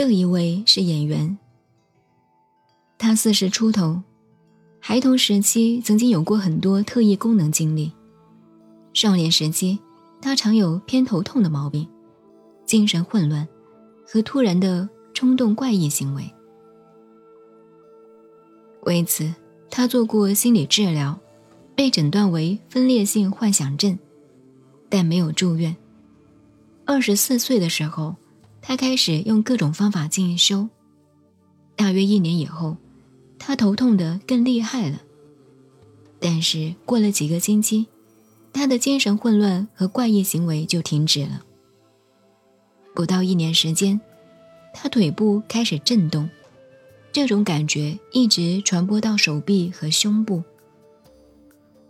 这一位是演员，他四十出头，孩童时期曾经有过很多特异功能经历。少年时期，他常有偏头痛的毛病，精神混乱和突然的冲动怪异行为。为此，他做过心理治疗，被诊断为分裂性幻想症，但没有住院。二十四岁的时候，他开始用各种方法进修。大约一年以后，他头痛的更厉害了。但是过了几个星期，他的精神混乱和怪异行为就停止了。不到一年时间，他腿部开始震动。这种感觉一直传播到手臂和胸部。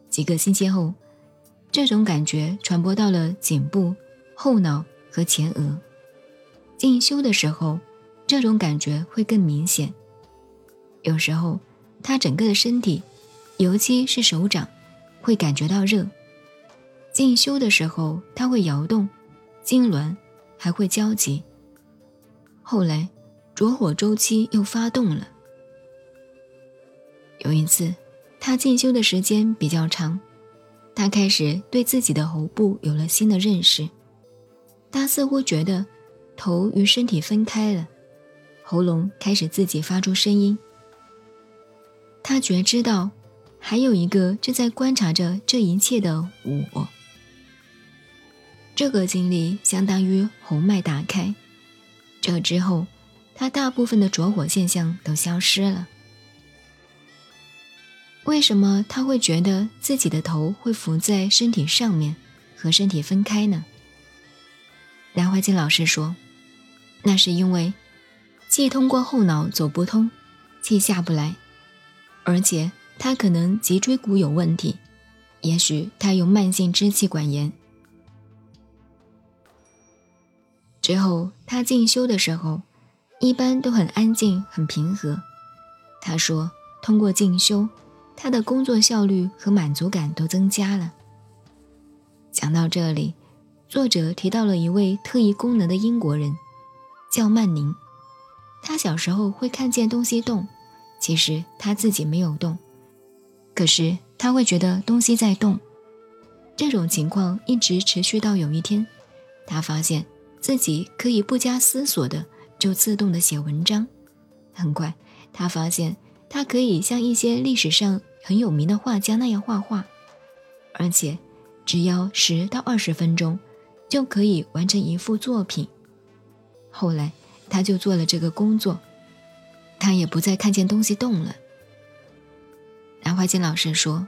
几个星期后，这种感觉传播到了颈部、后脑和前额。进修的时候，这种感觉会更明显。有时候，他整个的身体，尤其是手掌，会感觉到热。进修的时候，他会摇动，痉挛，还会焦急。后来。着火周期又发动了。有一次，他进修的时间比较长，他开始对自己的喉部有了新的认识。他似乎觉得头与身体分开了，喉咙开始自己发出声音。他觉知到还有一个正在观察着这一切的我。这个经历相当于喉脉打开。这之后。他大部分的着火现象都消失了。为什么他会觉得自己的头会浮在身体上面，和身体分开呢？南怀瑾老师说，那是因为气通过后脑走不通，气下不来，而且他可能脊椎骨有问题，也许他有慢性支气管炎。之后他进修的时候。一般都很安静、很平和。他说：“通过进修，他的工作效率和满足感都增加了。”讲到这里，作者提到了一位特异功能的英国人，叫曼宁。他小时候会看见东西动，其实他自己没有动，可是他会觉得东西在动。这种情况一直持续到有一天，他发现自己可以不加思索的。就自动的写文章，很快，他发现他可以像一些历史上很有名的画家那样画画，而且只要十到二十分钟就可以完成一幅作品。后来，他就做了这个工作，他也不再看见东西动了。南怀瑾老师说：“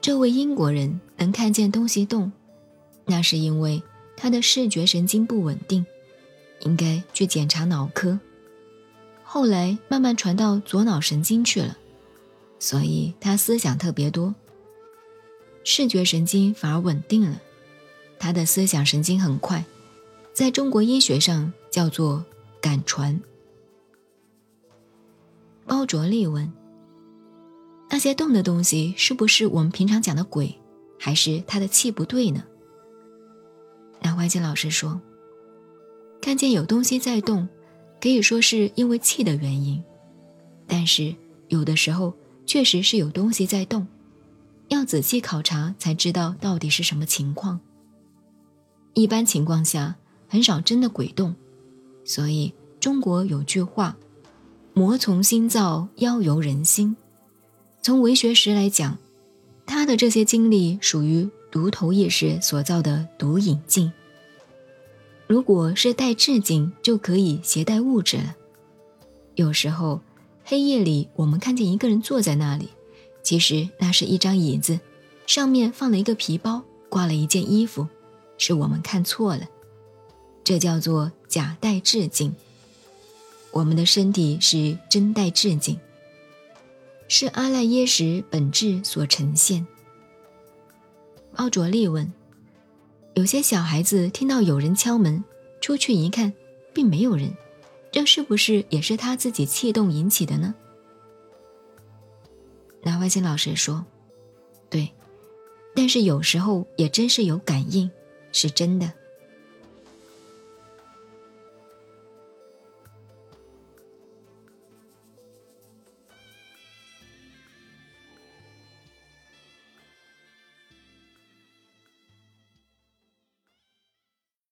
这位英国人能看见东西动，那是因为他的视觉神经不稳定。”应该去检查脑科，后来慢慢传到左脑神经去了，所以他思想特别多。视觉神经反而稳定了，他的思想神经很快，在中国医学上叫做感传。包卓立问：那些动的东西是不是我们平常讲的鬼，还是他的气不对呢？南怀瑾老师说。看见有东西在动，可以说是因为气的原因，但是有的时候确实是有东西在动，要仔细考察才知道到底是什么情况。一般情况下很少真的鬼动，所以中国有句话：“魔从心造，妖由人心。”从为学识来讲，他的这些经历属于独头意识所造的独影镜。如果是带致敬，就可以携带物质了。有时候，黑夜里我们看见一个人坐在那里，其实那是一张椅子，上面放了一个皮包，挂了一件衣服，是我们看错了。这叫做假带致敬。我们的身体是真带致敬，是阿赖耶识本质所呈现。奥卓利问。有些小孩子听到有人敲门，出去一看，并没有人，这是不是也是他自己气动引起的呢？南怀瑾老师说：“对，但是有时候也真是有感应，是真的。”